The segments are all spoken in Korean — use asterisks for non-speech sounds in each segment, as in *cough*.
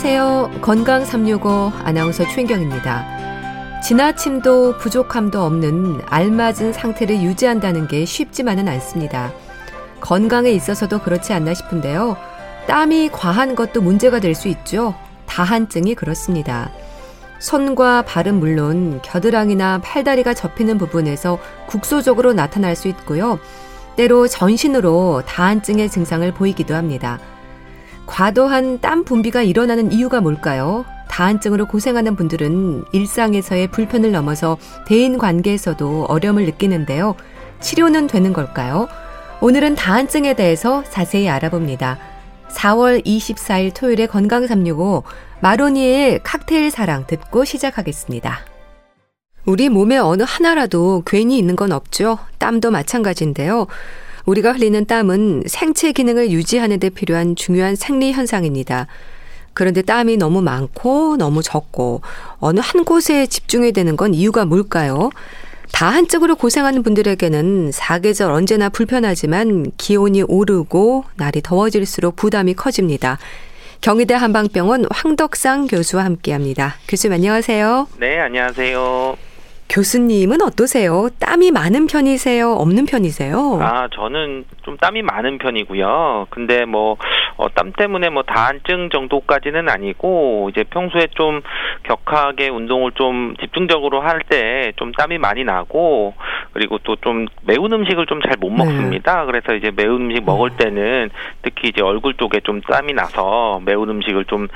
안녕하세요. 건강 365 아나운서 최인경입니다. 지나침도 부족함도 없는 알맞은 상태를 유지한다는 게 쉽지만은 않습니다. 건강에 있어서도 그렇지 않나 싶은데요. 땀이 과한 것도 문제가 될 수 있죠. 다한증이 그렇습니다. 손과 발은 물론 겨드랑이나 팔다리가 접히는 부분에서 국소적으로 나타날 수 있고요. 때로 전신으로 다한증의 증상을 보이기도 합니다. 과도한 땀 분비가 일어나는 이유가 뭘까요? 다한증으로 고생하는 분들은 일상에서의 불편을 넘어서 대인 관계에서도 어려움을 느끼는데요. 치료는 되는 걸까요? 오늘은 다한증에 대해서 자세히 알아봅니다. 4월 24일 토요일에 건강 365 마로니에의 칵테일 사랑 듣고 시작하겠습니다. 우리 몸의 어느 하나라도 괜히 있는 건 없죠. 땀도 마찬가지인데요. 우리가 흘리는 땀은 생체 기능을 유지하는 데 필요한 중요한 생리 현상입니다. 그런데 땀이 너무 많고 너무 적고 어느 한 곳에 집중해야 되는 건 이유가 뭘까요? 다 한쪽으로 고생하는 분들에게는 사계절 언제나 불편하지만 기온이 오르고 날이 더워질수록 부담이 커집니다. 경희대 한방병원 황덕상 교수와 함께합니다. 교수님 안녕하세요. 네, 안녕하세요. 교수님은 어떠세요? 땀이 많은 편이세요? 없는 편이세요? 아, 저는 좀 땀이 많은 편이고요. 근데 뭐, 어, 땀 때문에 뭐 다한증 정도까지는 아니고, 이제 평소에 좀 격하게 운동을 좀 집중적으로 할 때 좀 땀이 많이 나고, 그리고 또 좀 매운 음식을 좀 잘 못 먹습니다. 네. 그래서 이제 매운 음식 먹을 음. 때는 특히 이제 얼굴 쪽에 좀 땀이 나서 매운 음식을 좀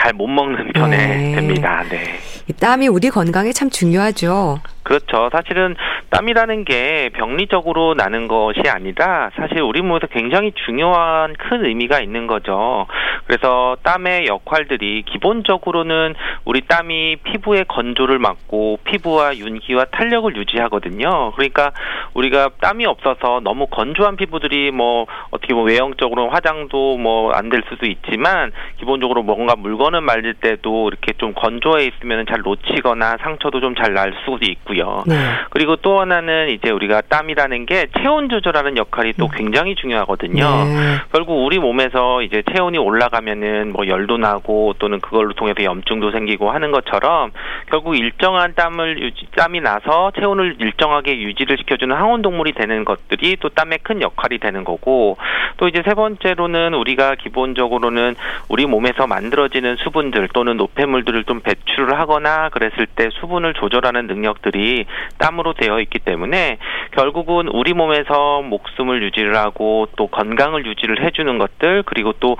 잘 못 먹는 편에 네. 됩니다. 네. 땀이 우리 건강에 참 중요하죠. 그렇죠. 사실은 땀이라는 게 병리적으로 나는 것이 아니라 사실 우리 몸에서 굉장히 중요한 큰 의미가 있는 거죠. 그래서 땀의 역할들이 기본적으로는 우리 땀이 피부의 건조를 막고 피부와 윤기와 탄력을 유지하거든요. 그러니까 우리가 땀이 없어서 너무 건조한 피부들이 뭐 어떻게 뭐 외형적으로 화장도 뭐 안 될 수도 있지만 기본적으로 뭔가 물건을 말릴 때도 이렇게 좀 건조해 있으면 잘 놓치거나 상처도 좀 잘 날 수도 있고요. 있고요. 네. 그리고 또 하나는 이제 우리가 땀이라는 게 체온 조절하는 역할이 또 음. 굉장히 중요하거든요. 네. 결국 우리 몸에서 이제 체온이 올라가면은 뭐 열도 나고 또는 그걸로 통해서 염증도 생기고 하는 것처럼 결국 일정한 땀을 유지, 땀이 나서 체온을 일정하게 유지를 시켜주는 항온 동물이 되는 것들이 또 땀의 큰 역할이 되는 거고 또 이제 세 번째로는 우리가 기본적으로는 우리 몸에서 만들어지는 수분들 또는 노폐물들을 좀 배출을 하거나 그랬을 때 수분을 조절하는 능력 들이 땀으로 되어 있기 때문에 결국은 우리 몸에서 목숨을 유지를 하고 또 건강을 유지를 해주는 것들 그리고 또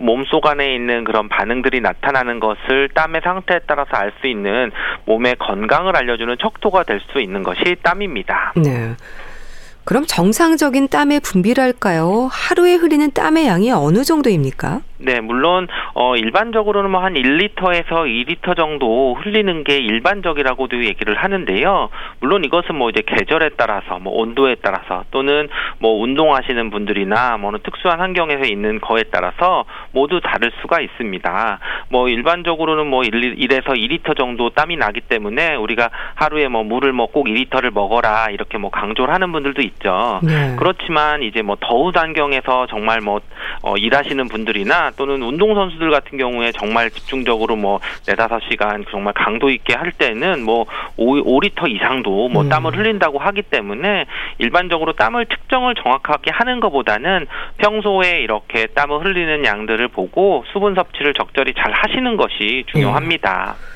몸속 안에 있는 그런 반응들이 나타나는 것을 땀의 상태에 따라서 알 수 있는 몸의 건강을 알려주는 척도가 될 수 있는 것이 땀입니다. 네. 그럼 정상적인 땀의 분비랄까요? 하루에 흐리는 땀의 양이 어느 정도입니까? 네, 물론 어 일반적으로는 뭐 한 1리터에서 2리터 정도 흘리는 게 일반적이라고도 얘기를 하는데요. 물론 이것은 뭐 이제 계절에 따라서 뭐 온도에 따라서 또는 뭐 운동하시는 분들이나 뭐 특수한 환경에서 있는 거에 따라서 모두 다를 수가 있습니다. 뭐 일반적으로는 뭐 1, 1에서 2리터 정도 땀이 나기 때문에 우리가 하루에 뭐 물을 뭐 꼭 2리터를 먹어라 이렇게 뭐 강조를 하는 분들도 있죠. 네. 그렇지만 이제 뭐 더운 환경에서 정말 뭐 어, 일하시는 분들이나 또는 운동 선수들 같은 경우에 정말 집중적으로 뭐 네다섯 시간 정말 강도 있게 할 때는 뭐 5, 5리터 이상도 뭐 음. 땀을 흘린다고 하기 때문에 일반적으로 땀을 측정을 정확하게 하는 것보다는 평소에 이렇게 땀을 흘리는 양들을 보고 수분 섭취를 적절히 잘 하시는 것이 중요합니다. 음.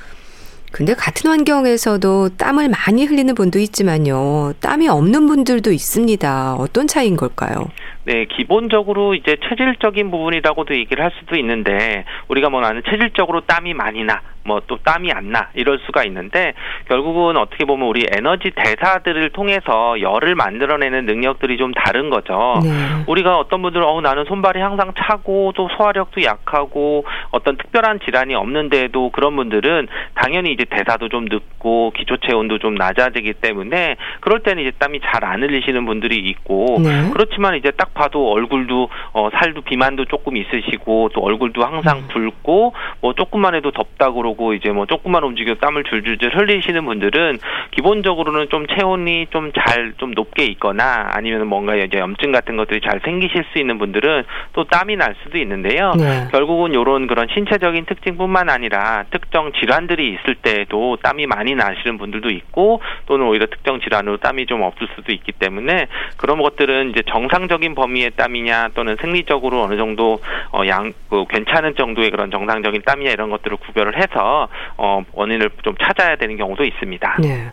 근데 같은 환경에서도 땀을 많이 흘리는 분도 있지만요. 땀이 없는 분들도 있습니다. 어떤 차이인 걸까요? 네, 기본적으로 이제 체질적인 부분이라고도 얘기를 할 수도 있는데 우리가 뭐 나는 체질적으로 땀이 많이 나, 뭐 또 땀이 안 나 이럴 수가 있는데 결국은 어떻게 보면 우리 에너지 대사들을 통해서 열을 만들어내는 능력들이 좀 다른 거죠. 네. 우리가 어떤 분들은 어 나는 손발이 항상 차고 또 소화력도 약하고 어떤 특별한 질환이 없는데도 그런 분들은 당연히 이제 대사도 좀 늦고 기초 체온도 좀 낮아지기 때문에 그럴 때는 이제 땀이 잘 안 흘리시는 분들이 있고 네. 그렇지만 이제 딱 아파도 얼굴도 어, 살도 비만도 조금 있으시고 또 얼굴도 항상 음. 붉고 뭐 조금만 해도 덥다 그러고 이제 뭐 조금만 움직여 땀을 줄줄줄 흘리시는 분들은 기본적으로는 좀 체온이 좀 잘좀 좀 높게 있거나 아니면 뭔가 이제 염증 같은 것들이 잘 생기실 수 있는 분들은 또 땀이 날 수도 있는데요. 네. 결국은 이런 그런 신체적인 특징뿐만 아니라 특정 질환들이 있을 때에도 땀이 많이 나시는 분들도 있고 또는 오히려 특정 질환으로 땀이 좀 없을 수도 있기 때문에 그런 것들은 이제 정상적인 범위의 땀이냐 또는 생리적으로 어느 정도 어, 양 그, 괜찮은 정도의 그런 정상적인 땀이냐 이런 것들을 구별을 해서 어, 원인을 좀 찾아야 되는 경우도 있습니다. 네.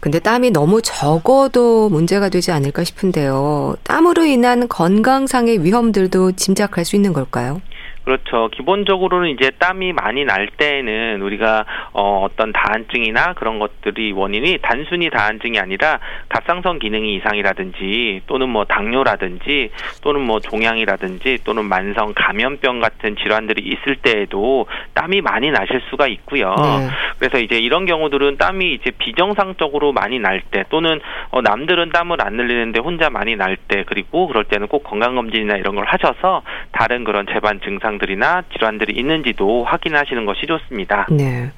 근데 땀이 너무 적어도 문제가 되지 않을까 싶은데요. 땀으로 인한 건강상의 위험들도 짐작할 수 있는 걸까요? 그렇죠. 기본적으로는 이제 땀이 많이 날 때에는 우리가 어, 어떤 다한증이나 그런 것들이 원인이 단순히 다한증이 아니라 갑상선 기능이 이상이라든지 또는 뭐 당뇨라든지 또는 뭐 종양이라든지 또는 만성 감염병 같은 질환들이 있을 때에도 땀이 많이 나실 수가 있고요. 네. 그래서 이제 이런 경우들은 땀이 이제 비정상적으로 많이 날 때 또는 어, 남들은 땀을 안 흘리는데 혼자 많이 날 때 그리고 그럴 때는 꼭 건강검진이나 이런 걸 하셔서 다른 그런 재반 증상 증상들이나 질환들이 있는지도 확인하시는 것이 좋습니다. 네.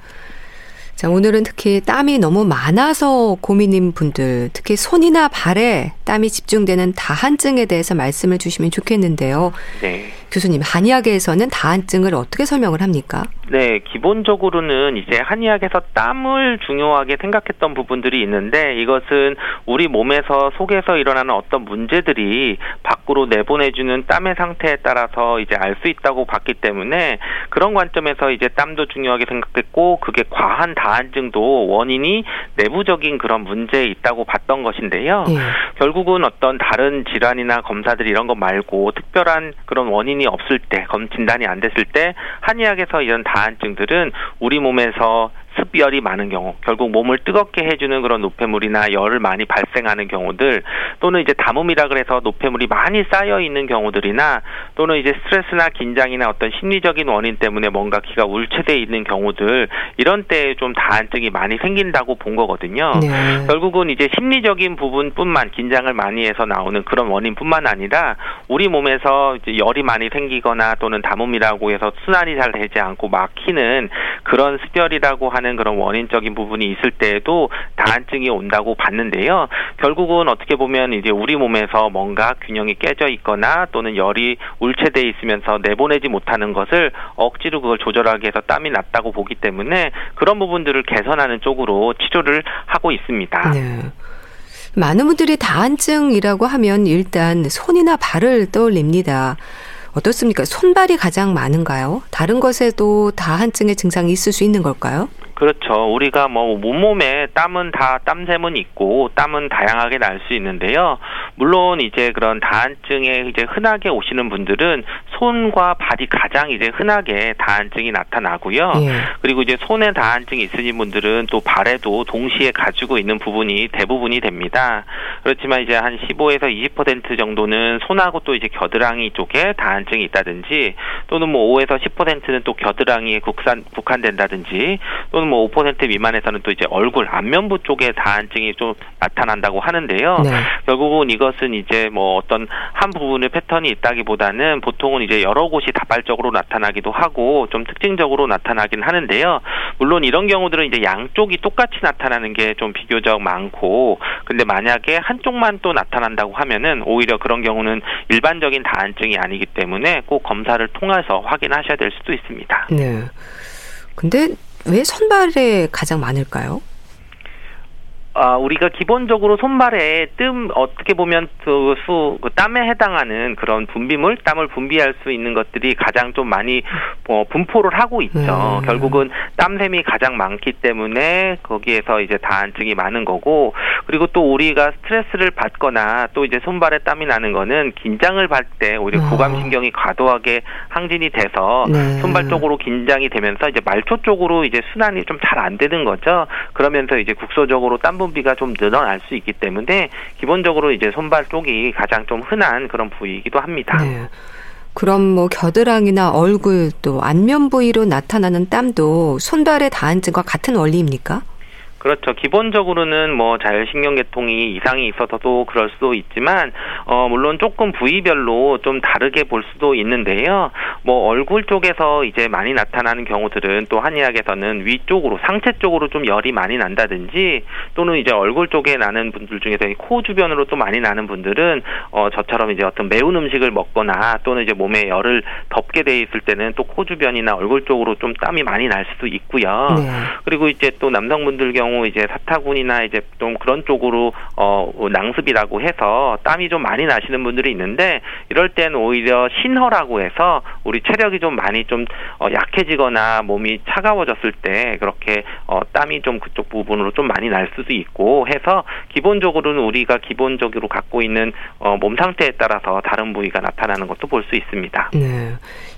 자, 오늘은 특히 땀이 너무 많아서 고민인 분들, 특히 손이나 발에 땀이 집중되는 다한증에 대해서 말씀을 주시면 좋겠는데요. 네. 교수님, 한의학에서는 다한증을 어떻게 설명을 합니까? 네, 기본적으로는 이제 한의학에서 땀을 중요하게 생각했던 부분들이 있는데 이것은 우리 몸에서 속에서 일어나는 어떤 문제들이 밖으로 내보내주는 땀의 상태에 따라서 이제 알 수 있다고 봤기 때문에 그런 관점에서 이제 땀도 중요하게 생각했고 그게 과한 다한증도 원인이 내부적인 그런 문제에 있다고 봤던 것인데요. 네. 결국은 어떤 다른 질환이나 검사들 이런 거 말고 특별한 그런 원인 이 없을 때, 검 진단이 안 됐을 때 한의학에서 이런 다 다한증들은 우리 몸에서 습열이 많은 경우, 결국 몸을 뜨겁게 해주는 그런 노폐물이나 열을 많이 발생하는 경우들, 또는 이제 담음이라 그래서 노폐물이 많이 쌓여 있는 경우들이나, 또는 이제 스트레스나 긴장이나 어떤 심리적인 원인 때문에 뭔가 기가 울체돼 있는 경우들, 이런 때에 좀 다한증이 많이 생긴다고 본 거거든요. 네. 결국은 이제 심리적인 부분뿐만 긴장을 많이 해서 나오는 그런 원인뿐만 아니라 우리 몸에서 이제 열이 많이 생기거나 또는 담음이라고 해서 순환이 잘 되지 않고 막히는 그런 습열이라고 하는 하는 그런 원인적인 부분이 있을 때에도 다한증이 온다고 봤는데요. 결국은 어떻게 보면 이제 우리 몸에서 뭔가 균형이 깨져 있거나 또는 열이 울체돼 있으면서 내보내지 못하는 것을 억지로 그걸 조절하기 위해서 땀이 났다고 보기 때문에 그런 부분들을 개선하는 쪽으로 치료를 하고 있습니다. 네. 많은 분들이 다한증이라고 하면 일단 손이나 발을 떠올립니다. 어떻습니까? 손발이 가장 많은가요? 다른 것에도 다한증의 증상이 있을 수 있는 걸까요? 그렇죠. 우리가 뭐 몸몸에 땀은 다 땀샘은 있고 땀은 다양하게 날 수 있는데요. 물론 이제 그런 다한증에 이제 흔하게 오시는 분들은 손과 발이 가장 이제 흔하게 다한증이 나타나고요. 예. 그리고 이제 손에 다한증이 있으신 분들은 또 발에도 동시에 가지고 있는 부분이 대부분이 됩니다. 그렇지만 이제 한 15에서 20% 정도는 손하고 또 이제 겨드랑이 쪽에 다한증이 있다든지 또는 뭐 5에서 10%는 또 겨드랑이에 국산 국한된다든지 또는 뭐 5% 미만에서는 또 이제 얼굴 안면부 쪽에 다한증이 좀 나타난다고 하는데요. 네. 결국은 이것은 이제 뭐 어떤 한 부분의 패턴이 있다기보다는 보통은 이제 여러 곳이 다발적으로 나타나기도 하고 좀 특징적으로 나타나긴 하는데요. 물론 이런 경우들은 이제 양쪽이 똑같이 나타나는 게 좀 비교적 많고 근데 만약에 한쪽만 또 나타난다고 하면은 오히려 그런 경우는 일반적인 다한증이 아니기 때문에 꼭 검사를 통해서 확인하셔야 될 수도 있습니다. 네. 근데 왜 선발에 가장 많을까요? 아, 우리가 기본적으로 손발에 뜸 어떻게 보면 그 수, 그 땀에 해당하는 그런 분비물, 땀을 분비할 수 있는 것들이 가장 좀 많이 어, 분포를 하고 있죠. 음. 결국은 땀샘이 가장 많기 때문에 거기에서 이제 다한증이 많은 거고 그리고 또 우리가 스트레스를 받거나 또 이제 손발에 땀이 나는 거는 긴장을 받을 때 오히려 어. 고감신경이 과도하게 항진이 돼서 네. 손발 쪽으로 긴장이 되면서 이제 말초 쪽으로 이제 순환이 좀 잘 안 되는 거죠. 그러면서 이제 국소적으로 땀 분 비가 좀 늘어날 수 있기 때문에 기본적으로 이제 손발 쪽이 가장 좀 흔한 그런 부위이기도 합니다. 네. 그럼 뭐 겨드랑이나 얼굴 또 안면 부위로 나타나는 땀도 손발의 다한증과 같은 원리입니까? 그렇죠. 기본적으로는 뭐 자율신경계통이 이상이 있어서도 그럴 수도 있지만 어 물론 조금 부위별로 좀 다르게 볼 수도 있는데요. 뭐 얼굴 쪽에서 이제 많이 나타나는 경우들은 또 한의학에서는 위쪽으로 상체 쪽으로 좀 열이 많이 난다든지 또는 이제 얼굴 쪽에 나는 분들 중에서 코 주변으로 또 많이 나는 분들은 어 저처럼 이제 어떤 매운 음식을 먹거나 또는 이제 몸에 열을 덮게 돼 있을 때는 또 코 주변이나 얼굴 쪽으로 좀 땀이 많이 날 수도 있고요. 네. 그리고 이제 또 남성분들 경우 경우 이제 사타구니나 이제 좀 그런 쪽으로 어 낭습이라고 해서 땀이 좀 많이 나시는 분들이 있는데 이럴 땐 오히려 신허라고 해서 우리 체력이 좀 많이 좀 어, 약해지거나 몸이 차가워졌을 때 그렇게 어 땀이 좀 그쪽 부분으로 좀 많이 날 수도 있고 해서 기본적으로는 우리가 기본적으로 갖고 있는 어, 몸 상태에 따라서 다른 부위가 나타나는 것도 볼 수 있습니다. 네.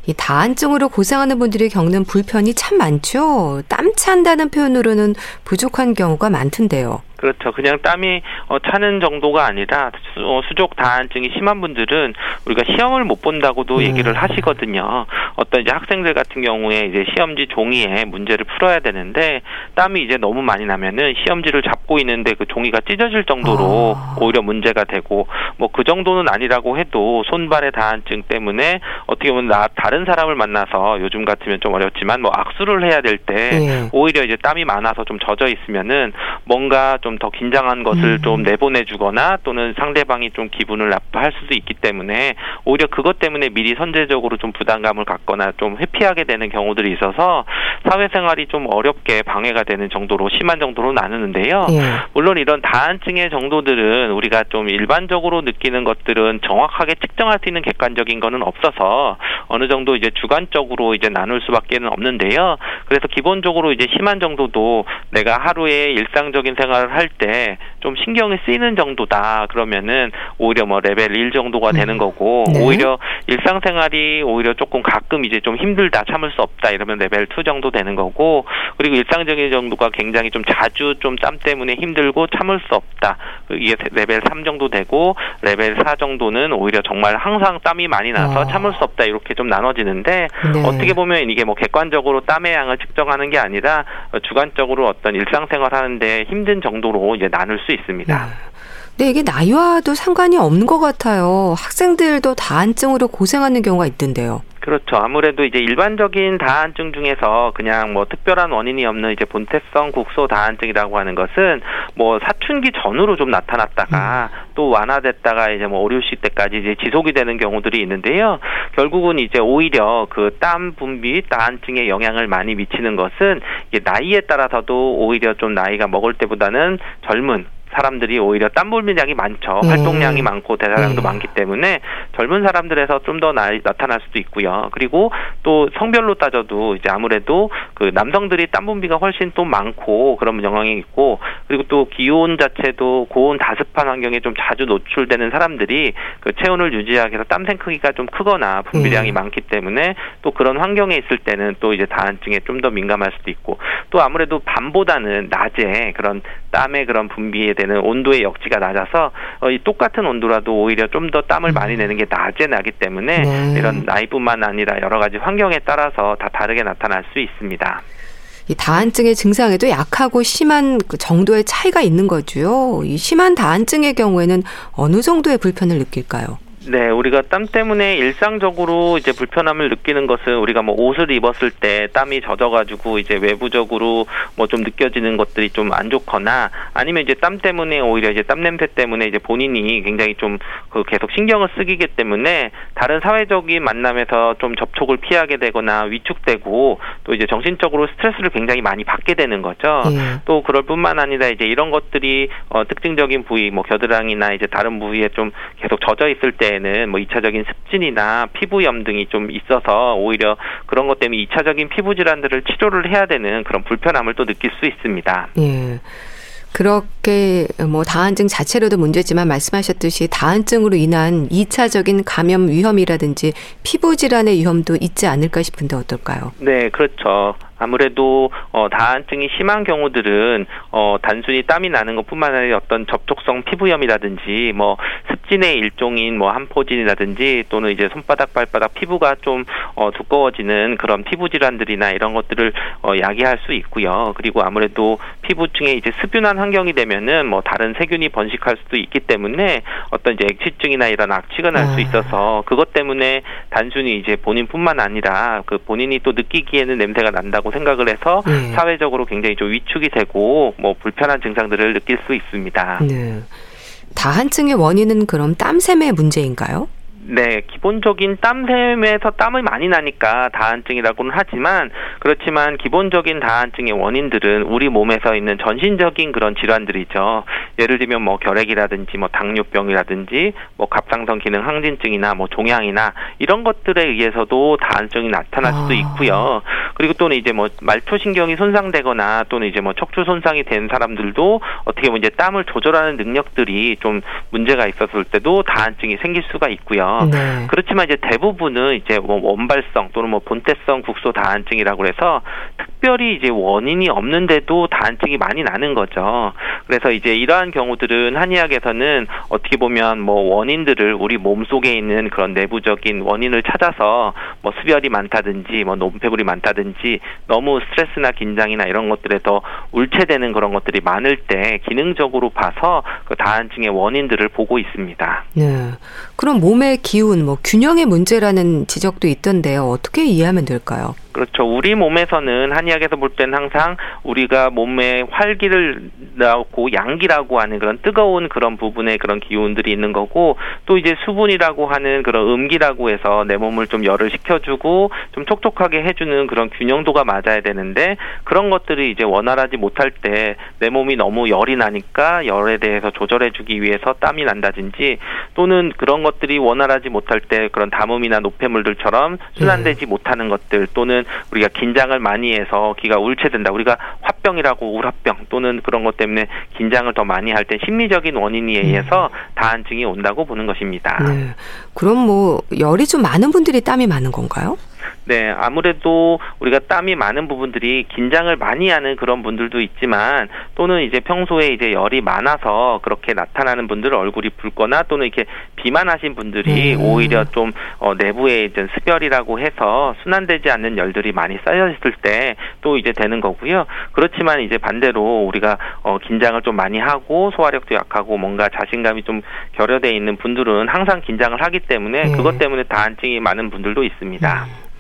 이 다한증으로 고생하는 분들이 겪는 불편이 참 많죠. 땀 찬다는 표현으로는 부족한 경우가 많던데요. 그렇죠. 그냥 땀이 어, 차는 정도가 아니라 수, 어, 족 다한증이 심한 분들은 우리가 시험을 못 본다고도 음. 얘기를 하시거든요. 어떤 이제 학생들 같은 경우에 이제 시험지 종이에 문제를 풀어야 되는데 땀이 이제 너무 많이 나면은 시험지를 잡고 있는데 그 종이가 찢어질 정도로 아. 오히려 문제가 되고 뭐 그 정도는 아니라고 해도 손발의 다한증 때문에 어떻게 보면 나 다른 사람을 만나서 요즘 같으면 좀 어렵지만 뭐 악수를 해야 될때 네. 오히려 이제 땀이 많아서 좀 젖어 있으면은 뭔가 좀좀 더 긴장한 것을 음. 좀 내보내주거나 또는 상대방이 좀 기분을 나빠할 수도 있기 때문에 오히려 그것 때문에 미리 선제적으로 좀 부담감을 갖거나 좀 회피하게 되는 경우들이 있어서 사회생활이 좀 어렵게 방해가 되는 정도로 심한 정도로 나누는데요. 예. 물론 이런 다한증의 정도들은 우리가 좀 일반적으로 느끼는 것들은 정확하게 측정할 수 있는 객관적인 거는 없어서 어느 정도 이제 주관적으로 이제 나눌 수밖에는 없는데요. 그래서 기본적으로 이제 심한 정도도 내가 하루에 일상적인 생활을 할할 때 좀 신경이 쓰이는 정도다 그러면은 오히려 뭐 레벨 1 정도가 음. 되는 거고 네. 오히려 일상생활이 오히려 조금 가끔 이제 좀 힘들다 참을 수 없다 이러면 레벨 2 정도 되는 거고 그리고 일상적인 정도가 굉장히 좀 자주 좀 땀 때문에 힘들고 참을 수 없다 이게 레벨 3 정도 되고 레벨 4 정도는 오히려 정말 항상 땀이 많이 나서 어. 참을 수 없다 이렇게 좀 나눠지는데 네. 어떻게 보면 이게 뭐 객관적으로 땀의 양을 측정하는 게 아니라 주관적으로 어떤 일상생활 하는데 힘든 정도 정도로 이제 나눌 수 있습니다. 네. 근데 이게 나이와도 상관이 없는 것 같아요. 학생들도 다한증으로 고생하는 경우가 있던데요. 그렇죠. 아무래도 이제 일반적인 다한증 중에서 그냥 뭐 특별한 원인이 없는 이제 본태성 국소 다한증이라고 하는 것은 뭐 사춘기 전후로 좀 나타났다가 음. 또 완화됐다가 이제 뭐 오류시 때까지 이제 지속이 되는 경우들이 있는데요. 결국은 이제 오히려 그 땀 분비 다한증에 영향을 많이 미치는 것은 이게 나이에 따라서도 오히려 좀 나이가 먹을 때보다는 젊은 사람들이 오히려 땀 분비량이 많죠. 예. 활동량이 많고 대사량도 예. 많기 때문에 젊은 사람들에서 좀 더 나타날 수도 있고요. 그리고 또 성별로 따져도 이제 아무래도 그 남성들이 땀 분비가 훨씬 또 많고 그런 영향이 있고 그리고 또 기온 자체도 고온 다습한 환경에 좀 자주 노출되는 사람들이 그 체온을 유지하기 위해서 땀샘 크기가 좀 크거나 분비량이 예. 많기 때문에 또 그런 환경에 있을 때는 또 이제 다한증에 좀 더 민감할 수도 있고 또 아무래도 밤보다는 낮에 그런 땀의 그런 분비에 되는 온도의 역지가 낮아서 어, 이 똑같은 온도라도 오히려 좀 더 땀을 많이 내는 게 낮에 나기 때문에 네. 이런 나이뿐만 아니라 여러 가지 환경에 따라서 다 다르게 나타날 수 있습니다. 이 다한증의 증상에도 약하고 심한 그 정도의 차이가 있는 거죠. 이 심한 다한증의 경우에는 어느 정도의 불편을 느낄까요? 네, 우리가 땀 때문에 일상적으로 이제 불편함을 느끼는 것은 우리가 뭐 옷을 입었을 때 땀이 젖어가지고 이제 외부적으로 뭐 좀 느껴지는 것들이 좀 안 좋거나 아니면 이제 땀 때문에 오히려 이제 땀 냄새 때문에 이제 본인이 굉장히 좀 그 계속 신경을 쓰기기 때문에 다른 사회적인 만남에서 좀 접촉을 피하게 되거나 위축되고 또 이제 정신적으로 스트레스를 굉장히 많이 받게 되는 거죠. 예. 또 그럴 뿐만 아니라 이제 이런 것들이 어 특징적인 부위 뭐 겨드랑이나 이제 다른 부위에 좀 계속 젖어 있을 때 경우에는 뭐 2차적인 습진이나 피부염 등이 좀 있어서 오히려 그런 것 때문에 2차적인 피부 질환들을 치료를 해야 되는 그런 불편함을 또 느낄 수 있습니다. 예. 그렇 뭐 다한증 자체로도 문제지만 말씀하셨듯이 다한증으로 인한 2차적인 감염 위험이라든지 피부 질환의 위험도 있지 않을까 싶은데 어떨까요? 네, 그렇죠. 아무래도 어, 다한증이 심한 경우들은 어, 단순히 땀이 나는 것뿐만 아니라 어떤 접촉성 피부염이라든지 뭐 습진의 일종인 뭐 한포진이라든지 또는 이제 손바닥 발바닥 피부가 좀 어, 두꺼워지는 그런 피부 질환들이나 이런 것들을 어, 야기할 수 있고요. 그리고 아무래도 피부층에 이제 습윤한 환경이 되면은 뭐 다른 세균이 번식할 수도 있기 때문에 어떤 이제 액취증이나 이런 악취가 날수 아. 있어서 그것 때문에 단순히 이제 본인뿐만 아니라 그 본인이 또 느끼기에는 냄새가 난다고 생각을 해서 네. 사회적으로 굉장히 좀 위축이 되고 뭐 불편한 증상들을 느낄 수 있습니다. 네. 다한증의 원인은 그럼 땀샘의 문제인가요? 네, 기본적인 땀샘에서 땀을 많이 나니까 다한증이라고는 하지만 그렇지만 기본적인 다한증의 원인들은 우리 몸에서 있는 전신적인 그런 질환들이죠. 예를 들면 뭐 결핵이라든지 뭐 당뇨병이라든지 뭐 갑상선 기능 항진증이나 뭐 종양이나 이런 것들에 의해서도 다한증이 나타날 수도 아. 있고요. 그리고 또는 이제 뭐 말초신경이 손상되거나 또는 이제 뭐 척추 손상이 된 사람들도 어떻게 보면 이제 땀을 조절하는 능력들이 좀 문제가 있었을 때도 다한증이 생길 수가 있고요. 네. 그렇지만 이제 대부분은 이제 뭐 원발성 또는 뭐 본태성 국소 다한증이라고 해서 특별히 이제 원인이 없는데도 다한증이 많이 나는 거죠. 그래서 이제 이러한 경우들은 한의학에서는 어떻게 보면 뭐 원인들을 우리 몸 속에 있는 그런 내부적인 원인을 찾아서 뭐 수별이 많다든지 뭐 노폐물이 많다든지 너무 스트레스나 긴장이나 이런 것들에 더 울체되는 그런 것들이 많을 때 기능적으로 봐서 그 다한증의 원인들을 보고 있습니다. 네. 그럼 몸의 기운, 뭐 균형의 문제라는 지적도 있던데요. 어떻게 이해하면 될까요? 그렇죠. 우리 몸에서는 한의학에서 볼 때는 항상 우리가 몸에 활기를 낳고 양기라고 하는 그런 뜨거운 그런 부분에 그런 기운들이 있는 거고 또 이제 수분이라고 하는 그런 음기라고 해서 내 몸을 좀 열을 식혀주고 좀 촉촉하게 해주는 그런 균형도가 맞아야 되는데 그런 것들이 이제 원활하지 못할 때 내 몸이 너무 열이 나니까 열에 대해서 조절해주기 위해서 땀이 난다든지 또는 그런 것들이 원활하지 못할 때 그런 담음이나 노폐물들처럼 순환되지 네. 못하는 것들 또는 때는 우리가 긴장을 많이 해서 기가 울체된다. 우리가 화병이라고 울화병 또는 그런 것 때문에 긴장을 더 많이 할 때 심리적인 원인에 음. 의해서 다한증이 온다고 보는 것입니다. 네. 그럼 뭐 열이 좀 많은 분들이 땀이 많은 건가요? 네, 아무래도 우리가 땀이 많은 부분들이 긴장을 많이 하는 그런 분들도 있지만 또는 이제 평소에 이제 열이 많아서 그렇게 나타나는 분들 얼굴이 붉거나 또는 이렇게 비만하신 분들이 음. 오히려 좀 어, 내부에 이제 습열이라고 해서 순환되지 않는 열들이 많이 쌓여 있을 때 또 이제 되는 거고요. 그렇지만 이제 반대로 우리가 어, 긴장을 좀 많이 하고 소화력도 약하고 뭔가 자신감이 좀 결여돼 있는 분들은 항상 긴장을 하기 때문에 네. 그것 때문에 다한증이 많은 분들도 있습니다. 음.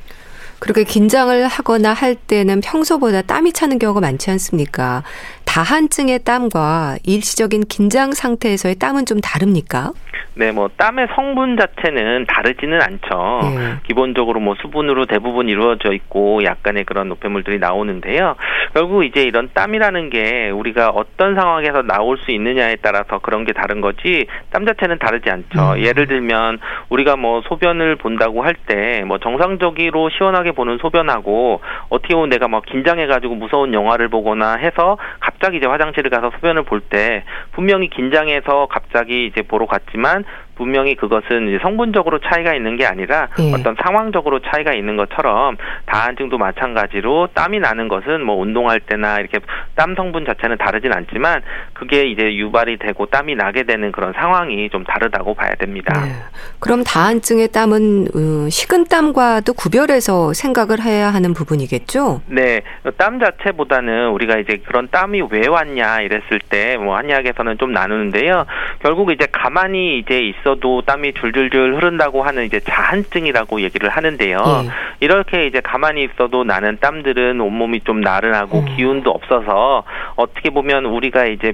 그렇게 긴장을 하거나 할 때는 평소보다 땀이 차는 경우가 많지 않습니까? 다한증의 땀과 일시적인 긴장 상태에서의 땀은 좀 다릅니까? 네, 뭐 땀의 성분 자체는 다르지는 않죠. 네. 기본적으로 뭐 수분으로 대부분 이루어져 있고 약간의 그런 노폐물들이 나오는데요. 결국 이제 이런 땀이라는 게 우리가 어떤 상황에서 나올 수 있느냐에 따라서 그런 게 다른 거지 땀 자체는 다르지 않죠. 음. 예를 들면 우리가 뭐 소변을 본다고 할 때 뭐 정상적으로 시원하게 보는 소변하고 어떻게 보면 내가 막 긴장해 가지고 무서운 영화를 보거나 해서 갑자기 이제 화장실을 가서 소변을 볼 때 분명히 긴장해서 갑자기 이제 보러 갔지만 Iran. 분명히 그것은 성분적으로 차이가 있는 게 아니라 예. 어떤 상황적으로 차이가 있는 것처럼 다한증도 마찬가지로 땀이 나는 것은 뭐 운동할 때나 이렇게 땀 성분 자체는 다르진 않지만 그게 이제 유발이 되고 땀이 나게 되는 그런 상황이 좀 다르다고 봐야 됩니다. 네. 그럼 다한증의 땀은 어, 식은 땀과도 구별해서 생각을 해야 하는 부분이겠죠? 네, 땀 자체보다는 우리가 이제 그런 땀이 왜 왔냐 이랬을 때 뭐 한의학에서는 좀 나누는데요. 결국 이제 가만히 이제 있어 있어도 땀이 줄줄줄 흐른다고 하는 이제 자한증이라고 얘기를 하는데요. 예. 이렇게 이제 가만히 있어도 나는 땀들은 온몸이 좀 나른하고 음. 기운도 없어서 어떻게 보면 우리가 이제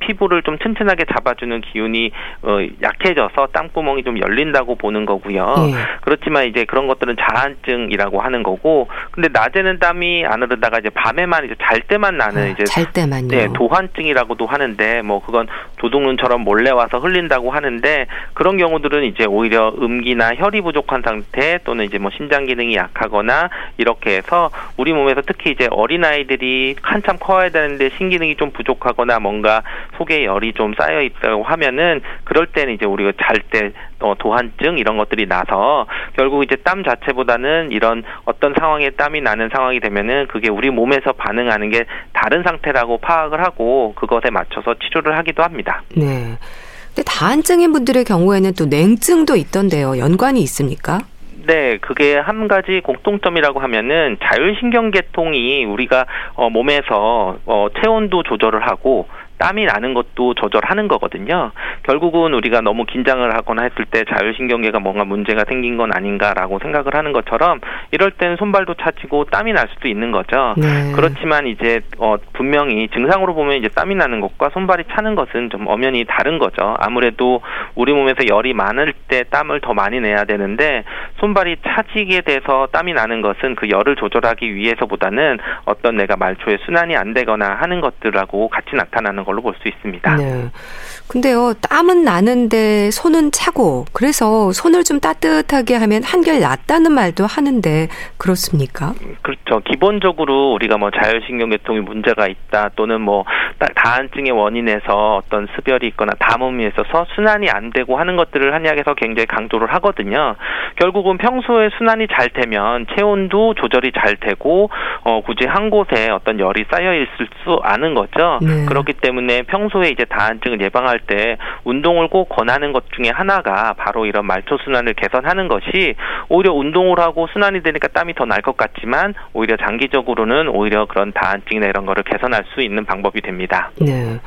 피부를 좀 튼튼하게 잡아주는 기운이 어, 약해져서 땀구멍이 좀 열린다고 보는 거고요. 예. 그렇지만 이제 그런 것들은 자한증이라고 하는 거고, 근데 낮에는 땀이 안 흐르다가 이제 밤에만 이제 잘 때만 나는 아, 이제 잘 때만요. 네, 도환증이라고도 하는데 뭐 그건 도둑눈처럼 몰래 와서 흘린다고 하는데 그런 경우들은 이제 오히려 음기나 혈이 부족한 상태 또는 이제 뭐 신장 기능이 약 하거나 이렇게 해서 우리 몸에서 특히 이제 어린 아이들이 한참 커야 되는데 신기능이 좀 부족하거나 뭔가 속에 열이 좀 쌓여 있다고 하면은 그럴 때는 이제 우리가 잘때 어, 도한증 이런 것들이 나서 결국 이제 땀 자체보다는 이런 어떤 상황에 땀이 나는 상황이 되면은 그게 우리 몸에서 반응하는 게 다른 상태라고 파악을 하고 그것에 맞춰서 치료를 하기도 합니다. 네. 근데 다한증인 분들의 경우에는 또 냉증도 있던데요. 연관이 있습니까? 네, 그게 한 가지 공통점이라고 하면은 자율신경계통이 우리가 어, 몸에서 어, 체온도 조절을 하고 땀이 나는 것도 조절하는 거거든요. 결국은 우리가 너무 긴장을 하거나 했을 때 자율신경계가 뭔가 문제가 생긴 건 아닌가라고 생각을 하는 것처럼 이럴 땐 손발도 차지고 땀이 날 수도 있는 거죠. 네. 그렇지만 이제 어 분명히 증상으로 보면 이제 땀이 나는 것과 손발이 차는 것은 좀 엄연히 다른 거죠. 아무래도 우리 몸에서 열이 많을 때 땀을 더 많이 내야 되는데 손발이 차지게 돼서 땀이 나는 것은 그 열을 조절하기 위해서보다는 어떤 내가 말초에 순환이 안 되거나 하는 것들하고 같이 나타나는 걸로 볼 수 있습니다. 네. 근데요, 땀은 나는데 손은 차고, 그래서 손을 좀 따뜻하게 하면 한결 낫다는 말도 하는데, 그렇습니까? 그렇죠. 기본적으로 우리가 뭐 자율신경계통이 문제가 있다, 또는 뭐 다한증의 원인에서 어떤 습열이 있거나 담음이 있어서 순환이 안 되고 하는 것들을 한약에서 굉장히 강조를 하거든요. 결국은 평소에 순환이 잘 되면 체온도 조절이 잘 되고, 어, 굳이 한 곳에 어떤 열이 쌓여 있을 수 않은 거죠. 네. 그렇기 때문에 때문에 평소에 이제 다한증을 예방할 때 운동을 꼭 권하는 것 중에 하나가 바로 이런 말초 순환을 개선하는 것이 오히려 운동을 하고 순환이 되니까 땀이 더 날 것 같지만 오히려 장기적으로는 오히려 그런 다한증이나 이런 거를 개선할 수 있는 방법이 됩니다. 네.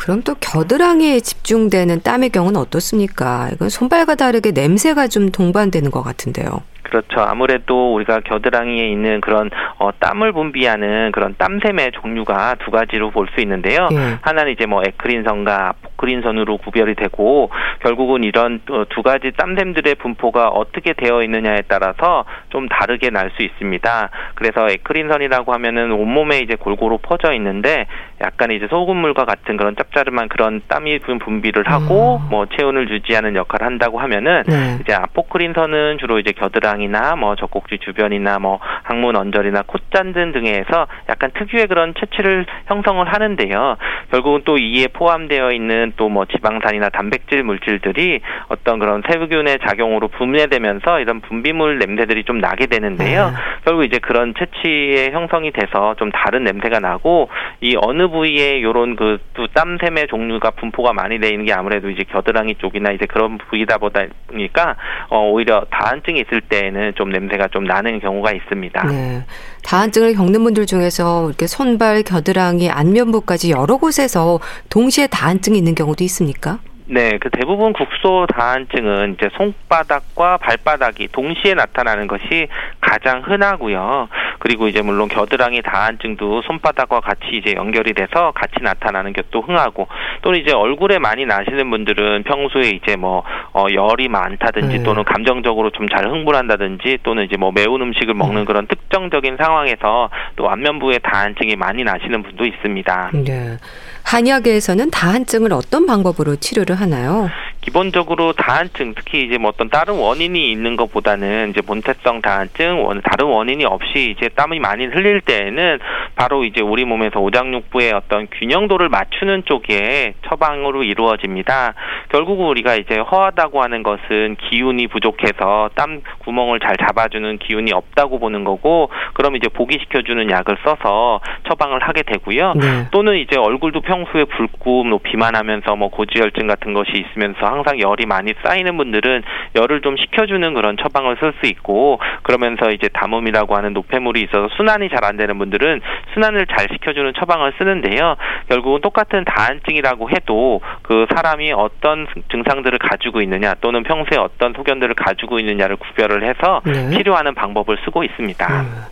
그럼 또 겨드랑이에 집중되는 땀의 경우는 어떻습니까? 이건 손발과 다르게 냄새가 좀 동반되는 것 같은데요. 그렇죠. 아무래도 우리가 겨드랑이에 있는 그런 어, 땀을 분비하는 그런 땀샘의 종류가 두 가지로 볼 수 있는데요. 예. 하나는 이제 뭐 에크린선과 포크린선으로 구별이 되고 결국은 이런 어, 두 가지 땀샘들의 분포가 어떻게 되어 있느냐에 따라서 좀 다르게 날 수 있습니다. 그래서 에크린선이라고 하면은 온몸에 이제 골고루 퍼져 있는데 약간 이제 소금물과 같은 그런 짭짤한 그런 땀이 분비를 하고 음. 뭐 체온을 유지하는 역할을 한다고 하면은 네. 이제 아포크린선은 주로 이제 겨드랑이 지방이나 뭐 젖꼭지 주변이나 뭐 항문 언저리나 콧잔등 등에서 약간 특유의 그런 채취를 형성을 하는데요. 결국은 또 이에 포함되어 있는 또 뭐 지방산이나 단백질 물질들이 어떤 그런 세균의 작용으로 분해되면서 이런 분비물 냄새들이 좀 나게 되는데요. 네. 결국 이제 그런 채취의 형성이 돼서 좀 다른 냄새가 나고 이 어느 부위에 요런 그 땀샘의 종류가 분포가 많이 되어 있는 게 아무래도 이제 겨드랑이 쪽이나 이제 그런 부위다 보다니까 어 오히려 다한증이 있을 때 때에는 좀 냄새가 좀 나는 경우가 있습니다. 네. 다한증을 겪는 분들 중에서 이렇게 손발, 겨드랑이, 안면부까지 여러 곳에서 동시에 다한증이 있는 경우도 있습니까? 네, 그 대부분 국소 다한증은 이제 손바닥과 발바닥이 동시에 나타나는 것이 가장 흔하고요. 그리고 이제 물론 겨드랑이 다한증도 손바닥과 같이 이제 연결이 돼서 같이 나타나는 것도 흥하고 또는 이제 얼굴에 많이 나시는 분들은 평소에 이제 뭐 어, 열이 많다든지 네. 또는 감정적으로 좀 잘 흥분한다든지 또는 이제 뭐 매운 음식을 먹는 네. 그런 특정적인 상황에서 또 안면부에 다한증이 많이 나시는 분도 있습니다. 네. 한의학에서는 다한증을 어떤 방법으로 치료를 하나요? 기본적으로 다한증 특히 이제 뭐 어떤 다른 원인이 있는 것보다는 이제 본태성 다한증 원 다른 원인이 없이 이제 땀이 많이 흘릴 때에는 바로 이제 우리 몸에서 오장육부의 어떤 균형도를 맞추는 쪽에 처방으로 이루어집니다. 결국 우리가 이제 허하다고 하는 것은 기운이 부족해서 땀 구멍을 잘 잡아주는 기운이 없다고 보는 거고 그럼 이제 보기시켜주는 약을 써서 처방을 하게 되고요. 네. 또는 이제 얼굴도 평소에 붉고 뭐 비만하면서 뭐 고지혈증 같은 것이 있으면서 항상 열이 많이 쌓이는 분들은 열을 좀 식혀주는 그런 처방을 쓸 수 있고 그러면서 이제 담음이라고 하는 노폐물이 있어서 순환이 잘 안 되는 분들은 순환을 잘 시켜주는 처방을 쓰는데요. 결국은 똑같은 다한증이라고 해도 그 사람이 어떤 증상들을 가지고 있느냐 또는 평소에 어떤 소견들을 가지고 있느냐를 구별을 해서 네. 치료하는 방법을 쓰고 있습니다. 음.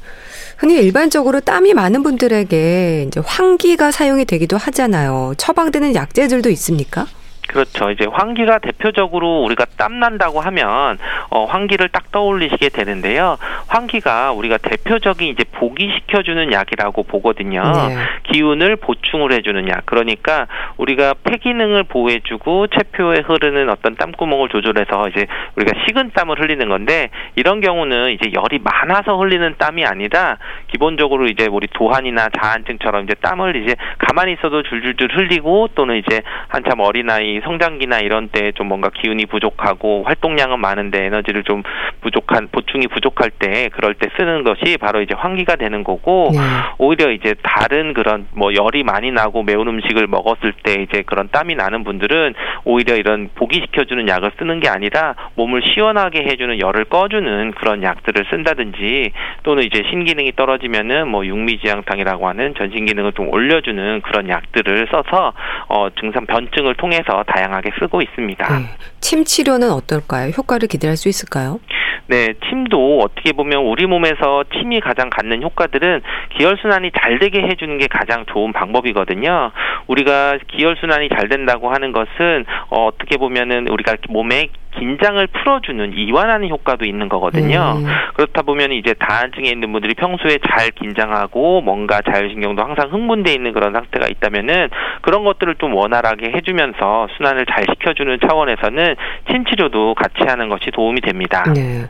흔히 일반적으로 땀이 많은 분들에게 이제 환기가 사용이 되기도 하잖아요. 처방되는 약재들도 있습니까? 그렇죠. 이제 환기가 대표적으로 우리가 땀 난다고 하면 어, 환기를 딱 떠올리시게 되는데요. 환기가 우리가 대표적인 이제 보기시켜주는 약이라고 보거든요. 네. 기운을 보충을 해주는 약. 그러니까 우리가 폐 기능을 보호해주고 체표에 흐르는 어떤 땀구멍을 조절해서 이제 우리가 식은 땀을 흘리는 건데 이런 경우는 이제 열이 많아서 흘리는 땀이 아니라 기본적으로 이제 우리 도한이나 자한증처럼 이제 땀을 이제 가만히 있어도 줄줄줄 흘리고 또는 이제 한참 어린 아이 성장기나 이런 때 좀 뭔가 기운이 부족하고 활동량은 많은데 에너지를 좀 부족한 보충이 부족할 때 그럴 때 쓰는 것이 바로 이제 환기가 되는 거고 네. 오히려 이제 다른 그런 뭐 열이 많이 나고 매운 음식을 먹었을 때 이제 그런 땀이 나는 분들은 오히려 이런 보기시켜주는 약을 쓰는 게 아니라 몸을 시원하게 해주는 열을 꺼주는 그런 약들을 쓴다든지 또는 이제 신기능이 떨어지면은 뭐 육미지향탕이라고 하는 전신 기능을 좀 올려주는 그런 약들을 써서 어 증상 변증을 통해서 다양하게 쓰고 있습니다. 네. 침 치료는 어떨까요? 효과를 기대할 수 있을까요? 네, 침도 어떻게 보면 우리 몸에서 침이 가장 갖는 효과들은 기혈순환이 잘 되게 해주는 게 가장 좋은 방법이거든요. 우리가 기혈순환이 잘 된다고 하는 것은 어, 어떻게 보면은 우리가 몸에 긴장을 풀어주는 이완하는 효과도 있는 거거든요. 음. 그렇다 보면 이제 다한증에 있는 분들이 평소에 잘 긴장하고 뭔가 자율신경도 항상 흥분돼 있는 그런 상태가 있다면은 그런 것들을 좀 원활하게 해주면서 순환을 잘 시켜주는 차원에서는 침치료도 같이 하는 것이 도움이 됩니다. 네.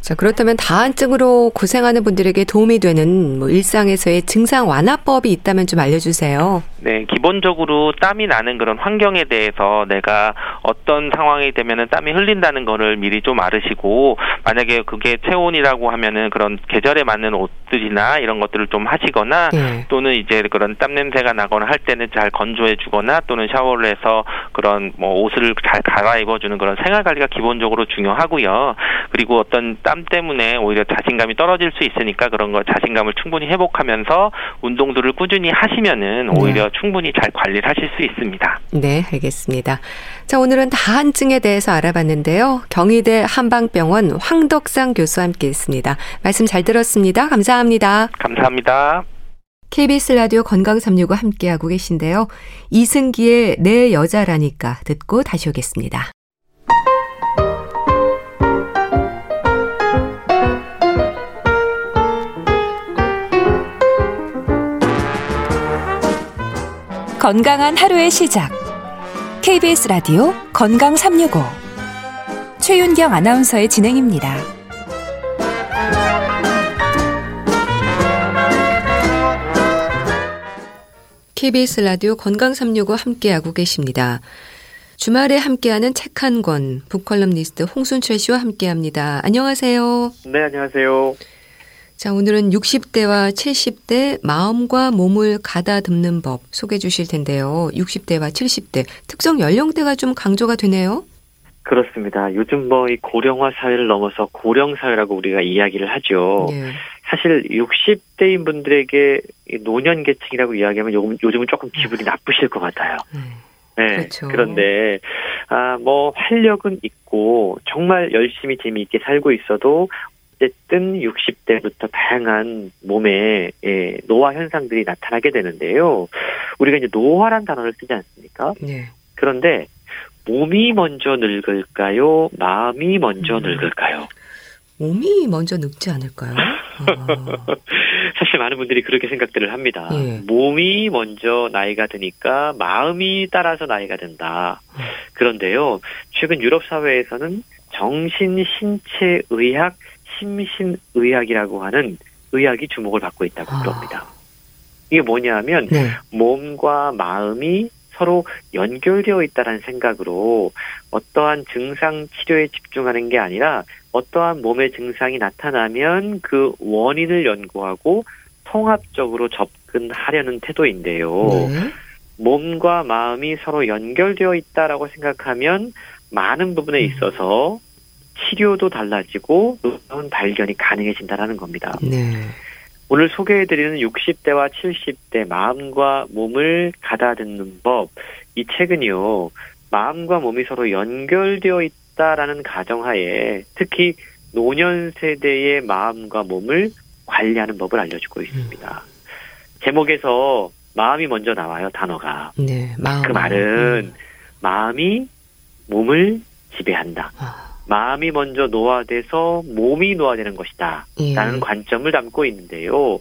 자, 그렇다면 다한증으로 고생하는 분들에게 도움이 되는 뭐 일상에서의 증상 완화법이 있다면 좀 알려주세요. 네, 기본적으로 땀이 나는 그런 환경에 대해서 내가 어떤 상황이 되면은 땀이 흘린다는 거를 미리 좀 알으시고 만약에 그게 체온이라고 하면은 그런 계절에 맞는 옷들이나 이런 것들을 좀 하시거나 네. 또는 이제 그런 땀 냄새가 나거나 할 때는 잘 건조해 주거나 또는 샤워를 해서 그런 뭐 옷을 잘 갈아입어 주는 그런 생활 관리가 기본적으로 중요하고요. 그리고 어떤 땀 때문에 오히려 자신감이 떨어질 수 있으니까 그런 거 자신감을 충분히 회복하면서 운동들을 꾸준히 하시면은 네. 오히려 네. 충분히 잘 관리를 하실 수 있습니다. 네, 알겠습니다. 자, 오늘은 다한증에 대해서 알아봤는데요. 경희대 한방병원 황덕상 교수와 함께 했습니다. 말씀 잘 들었습니다. 감사합니다. 감사합니다. KBS 라디오 건강365 함께하고 계신데요. 이승기의 내 여자라니까 듣고 다시 오겠습니다. 건강한 하루의 시작. KBS 라디오 건강 365. 최윤경 아나운서의 진행입니다. KBS 라디오 건강 365 함께하고 계십니다. 주말에 함께하는 책 한 권, 북컬럼니스트 홍순철 씨와 함께합니다. 안녕하세요. 네, 안녕하세요. 자, 오늘은 60대와 70대 마음과 몸을 가다듬는 법 소개해 주실 텐데요. 60대와 70대 특성 연령대가 좀 강조가 되네요. 그렇습니다. 요즘 뭐 이 고령화 사회를 넘어서 고령 사회라고 우리가 이야기를 하죠. 네. 사실 60대인 분들에게 노년 계층이라고 이야기하면 요즘, 요즘은 조금 기분이 나쁘실 것 같아요. 네. 네. 그렇죠. 그런데 아 뭐 활력은 있고 정말 열심히 재미있게 살고 있어도 어쨌든 60대부터 다양한 몸에 예, 노화 현상들이 나타나게 되는데요. 우리가 이제 노화란 단어를 쓰지 않습니까? 네. 그런데 몸이 먼저 늙을까요? 마음이 먼저 음. 늙을까요? 몸이 먼저 늙지 않을까요? 아. *laughs* 사실 많은 분들이 그렇게 생각들을 합니다. 예. 몸이 먼저 나이가 드니까 마음이 따라서 나이가 든다. 음. 그런데요, 최근 유럽 사회에서는 정신 신체 의학 심신의학이라고 하는 의학이 주목을 받고 있다고 아. 그럽니다. 이게 뭐냐면 네. 몸과 마음이 서로 연결되어 있다는 생각으로 어떠한 증상 치료에 집중하는 게 아니라 어떠한 몸의 증상이 나타나면 그 원인을 연구하고 통합적으로 접근하려는 태도인데요. 네. 몸과 마음이 서로 연결되어 있다라고 생각하면 많은 부분에 음. 있어서 치료도 달라지고 놀라운 발견이 가능해진다는 겁니다. 네. 오늘 소개해드리는 60대와 70대 마음과 몸을 가다듬는 법, 이 책은요, 마음과 몸이 서로 연결되어 있다라는 가정하에 특히 노년 세대의 마음과 몸을 관리하는 법을 알려주고 있습니다. 음. 제목에서 마음이 먼저 나와요, 단어가. 네, 마음. 그 말은 음. 마음이 몸을 지배한다. 아. 마음이 먼저 노화돼서 몸이 노화되는 것이다. 예. 라는 관점을 담고 있는데요.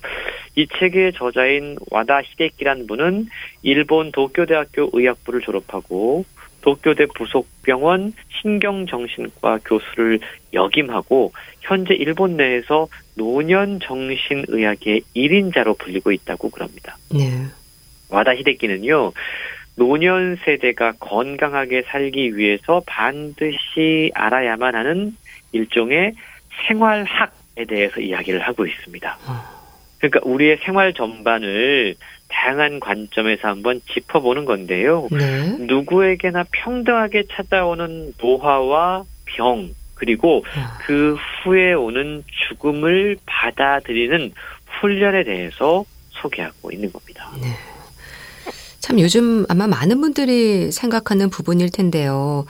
이 책의 저자인 와다 히데키란 분은 일본 도쿄대학교 의학부를 졸업하고 도쿄대 부속병원 신경정신과 교수를 역임하고 현재 일본 내에서 노년 정신의학의 1인자로 불리고 있다고 그럽니다. 네. 와다 히데키는요. 노년 세대가 건강하게 살기 위해서 반드시 알아야만 하는 일종의 생활학에 대해서 이야기를 하고 있습니다. 아. 그러니까 우리의 생활 전반을 다양한 관점에서 한번 짚어보는 건데요. 네. 누구에게나 평등하게 찾아오는 노화와 병, 그리고 아. 그 후에 오는 죽음을 받아들이는 훈련에 대해서 소개하고 있는 겁니다. 네. 참 요즘 아마 많은 분들이 생각하는 부분일 텐데요.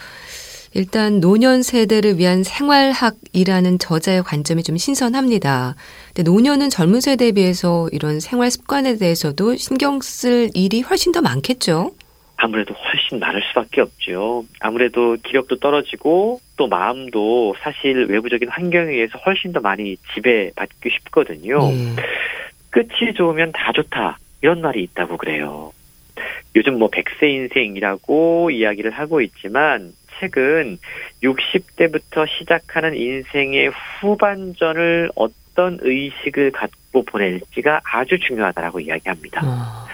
일단 노년 세대를 위한 생활학이라는 저자의 관점이 좀 신선합니다. 근데 노년은 젊은 세대에 비해서 이런 생활 습관에 대해서도 신경 쓸 일이 훨씬 더 많겠죠. 아무래도 훨씬 많을 수밖에 없죠. 아무래도 기력도 떨어지고 또 마음도 사실 외부적인 환경에 의해서 훨씬 더 많이 지배받기 쉽거든요. 네. 끝이 좋으면 다 좋다 이런 말이 있다고 그래요. 요즘 뭐 100세 인생이라고 이야기를 하고 있지만 책은 60대부터 시작하는 인생의 후반전을 어떤 의식을 갖고 보낼지가 아주 중요하다라고 이야기합니다. 어.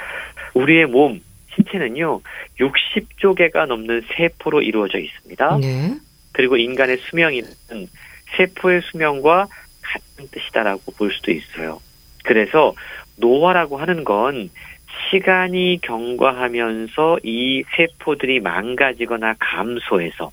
우리의 몸, 신체는요, 60조 개가 넘는 세포로 이루어져 있습니다. 네. 그리고 인간의 수명이 세포의 수명과 같은 뜻이다라고 볼 수도 있어요. 그래서 노화라고 하는 건 시간이 경과하면서 이 세포들이 망가지거나 감소해서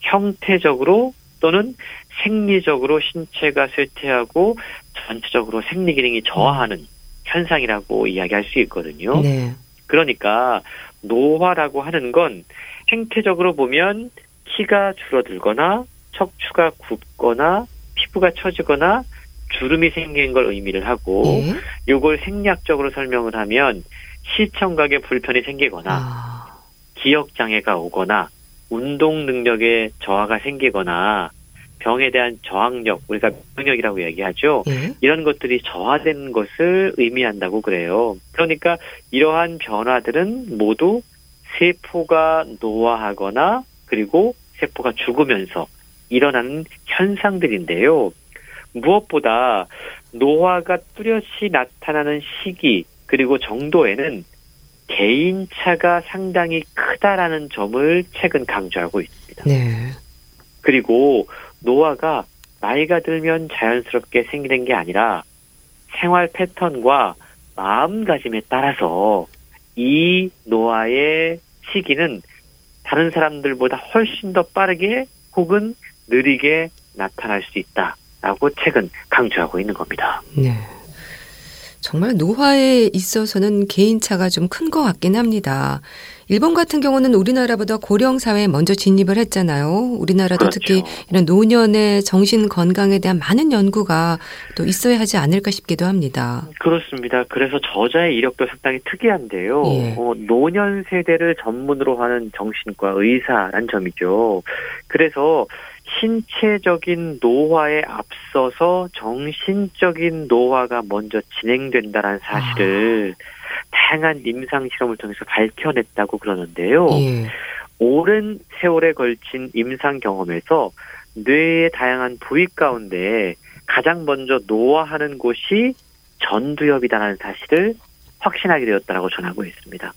형태적으로 또는 생리적으로 신체가 쇠퇴하고 전체적으로 생리 기능이 저하하는 현상이라고 이야기할 수 있거든요. 네. 그러니까 노화라고 하는 건 행태적으로 보면 키가 줄어들거나 척추가 굽거나 피부가 처지거나 주름이 생긴 걸 의미를 하고 예? 요걸 생략적으로 설명을 하면 시청각에 불편이 생기거나 아. 기억 장애가 오거나 운동 능력에 저하가 생기거나 병에 대한 저항력 우리가 면역이라고 얘기하죠. 예? 이런 것들이 저하된 것을 의미한다고 그래요. 그러니까 이러한 변화들은 모두 세포가 노화하거나 그리고 세포가 죽으면서 일어나는 현상들인데요. 무엇보다 노화가 뚜렷이 나타나는 시기 그리고 정도에는 개인차가 상당히 크다라는 점을 최근 강조하고 있습니다. 네. 그리고 노화가 나이가 들면 자연스럽게 생기는 게 아니라 생활 패턴과 마음가짐에 따라서 이 노화의 시기는 다른 사람들보다 훨씬 더 빠르게 혹은 느리게 나타날 수 있다. 라고 책은 강조하고 있는 겁니다. 네. 정말 노화에 있어서는 개인차가 좀 큰 것 같긴 합니다. 일본 같은 경우는 우리나라보다 고령 사회에 먼저 진입을 했잖아요. 우리나라도 그렇죠. 특히 이런 노년의 정신 건강에 대한 많은 연구가 또 있어야 하지 않을까 싶기도 합니다. 그렇습니다. 그래서 저자의 이력도 상당히 특이한데요. 예. 어, 노년 세대를 전문으로 하는 정신과 의사란 점이죠. 그래서 신체적인 노화에 앞서서 정신적인 노화가 먼저 진행된다는 사실을 아. 다양한 임상 실험을 통해서 밝혀냈다고 그러는데요. 예. 오랜 세월에 걸친 임상 경험에서 뇌의 다양한 부위 가운데 가장 먼저 노화하는 곳이 전두엽이다라는 사실을 확신하게 되었다라고 전하고 있습니다.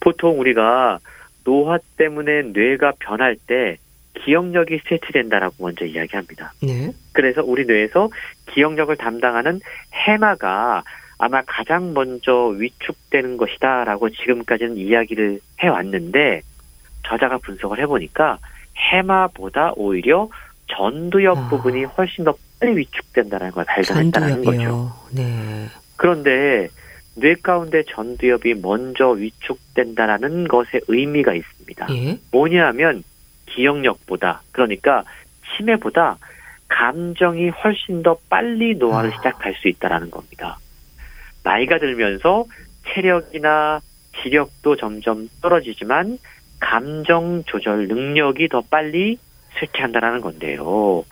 보통 우리가 노화 때문에 뇌가 변할 때 기억력이 쇠퇴된다라고 먼저 이야기합니다. 네. 그래서 우리 뇌에서 기억력을 담당하는 해마가 아마 가장 먼저 위축되는 것이다라고 지금까지는 이야기를 해왔는데 저자가 분석을 해보니까 해마보다 오히려 전두엽 아. 부분이 훨씬 더 빨리 위축된다는 걸 발견했다는 거죠. 네. 그런데 뇌 가운데 전두엽이 먼저 위축된다라는 것에 의미가 있습니다. 예? 뭐냐하면 기억력보다 그러니까 치매보다 감정이 훨씬 더 빨리 노화를 아. 시작할 수 있다라는 겁니다. 나이가 들면서 체력이나 지력도 점점 떨어지지만 감정 조절 능력이 더 빨리 쇠퇴한다라는 건데요.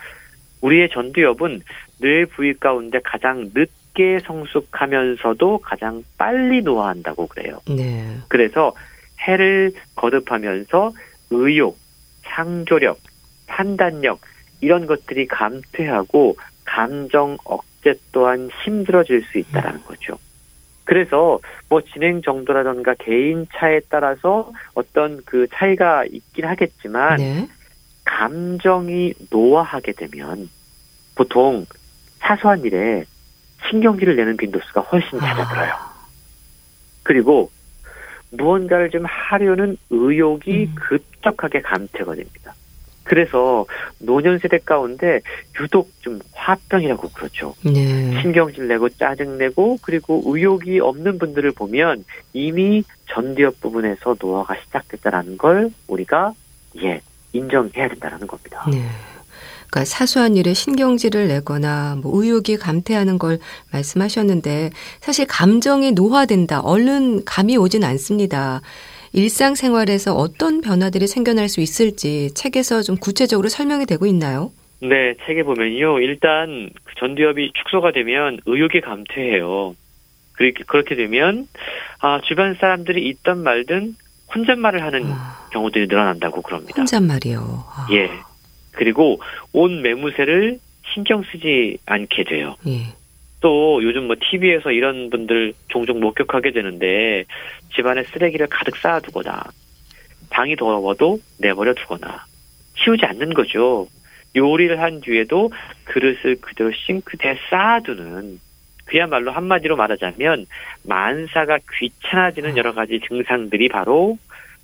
우리의 전두엽은 뇌 부위 가운데 가장 늦게 성숙하면서도 가장 빨리 노화한다고 그래요. 네. 그래서 해를 거듭하면서 의욕, 창조력, 판단력 이런 것들이 감퇴하고 감정 억제 또한 힘들어질 수 있다라는 거죠. 그래서 뭐 진행 정도라던가 개인 차에 따라서 어떤 그 차이가 있긴 하겠지만 네. 감정이 노화하게 되면 보통 사소한 일에 신경질을 내는 빈도수가 훨씬 잦아들어요. 아. 그리고 무언가를 좀 하려는 의욕이 음. 급격하게 감퇴가 됩니다. 그래서 노년 세대 가운데 유독 좀 화병이라고 그러죠. 네. 신경질 내고 짜증 내고 그리고 의욕이 없는 분들을 보면 이미 전두엽 부분에서 노화가 시작됐다라는 걸 우리가 예 인정해야 된다라는 겁니다. 네. 그러니까 사소한 일에 신경질을 내거나 뭐 의욕이 감퇴하는 걸 말씀하셨는데 사실 감정이 노화된다. 얼른 감이 오진 않습니다. 일상생활에서 어떤 변화들이 생겨날 수 있을지 책에서 좀 구체적으로 설명이 되고 있나요? 네, 책에 보면요. 일단 그 전두엽이 축소가 되면 의욕이 감퇴해요. 그렇게, 그렇게 되면 아, 주변 사람들이 있던 말든 혼잣말을 하는 아. 경우들이 늘어난다고 그럽니다. 혼잣말이요. 아. 예. 그리고 온 매무새를 신경 쓰지 않게 돼요. 예. 또 요즘 뭐 TV에서 이런 분들 종종 목격하게 되는데 집안에 쓰레기를 가득 쌓아두거나 방이 더러워도 내버려 두거나 치우지 않는 거죠. 요리를 한 뒤에도 그릇을 그대로 싱크대에 쌓아두는 그야말로 한마디로 말하자면 만사가 귀찮아지는 여러 가지 증상들이 바로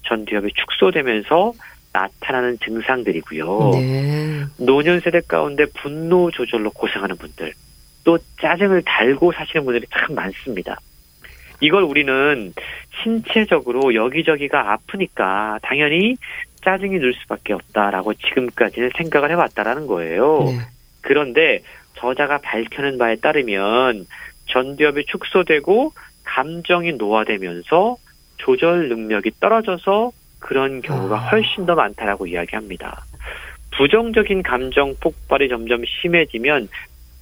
전두엽이 축소되면서 나타나는 증상들이고요. 네. 노년 세대 가운데 분노 조절로 고생하는 분들, 또 짜증을 달고 사시는 분들이 참 많습니다. 이걸 우리는 신체적으로 여기저기가 아프니까 당연히 짜증이 늘 수밖에 없다라고 지금까지는 생각을 해왔다라는 거예요. 네. 그런데 저자가 밝혀낸 바에 따르면 전두엽이 축소되고 감정이 노화되면서 조절 능력이 떨어져서 그런 경우가 아. 훨씬 더 많다라고 이야기합니다. 부정적인 감정 폭발이 점점 심해지면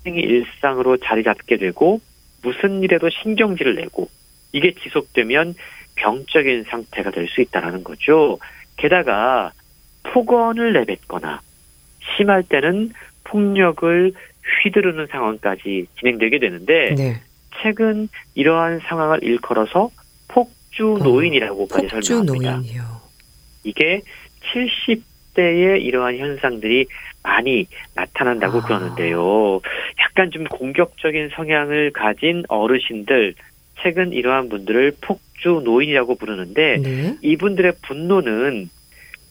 생이 일상으로 자리 잡게 되고 무슨 일에도 신경질을 내고 이게 지속되면 병적인 상태가 될 수 있다라는 거죠. 게다가 폭언을 내뱉거나 심할 때는 폭력을 휘두르는 상황까지 진행되게 되는데 네. 최근 이러한 상황을 일컬어서 폭주 어, 노인이라고까지 어, 설명합니다. 노인이요. 이게 70대의 이러한 현상들이 많이 나타난다고 아. 그러는데요. 약간 좀 공격적인 성향을 가진 어르신들, 최근 이러한 분들을 폭주 노인이라고 부르는데 네. 이분들의 분노는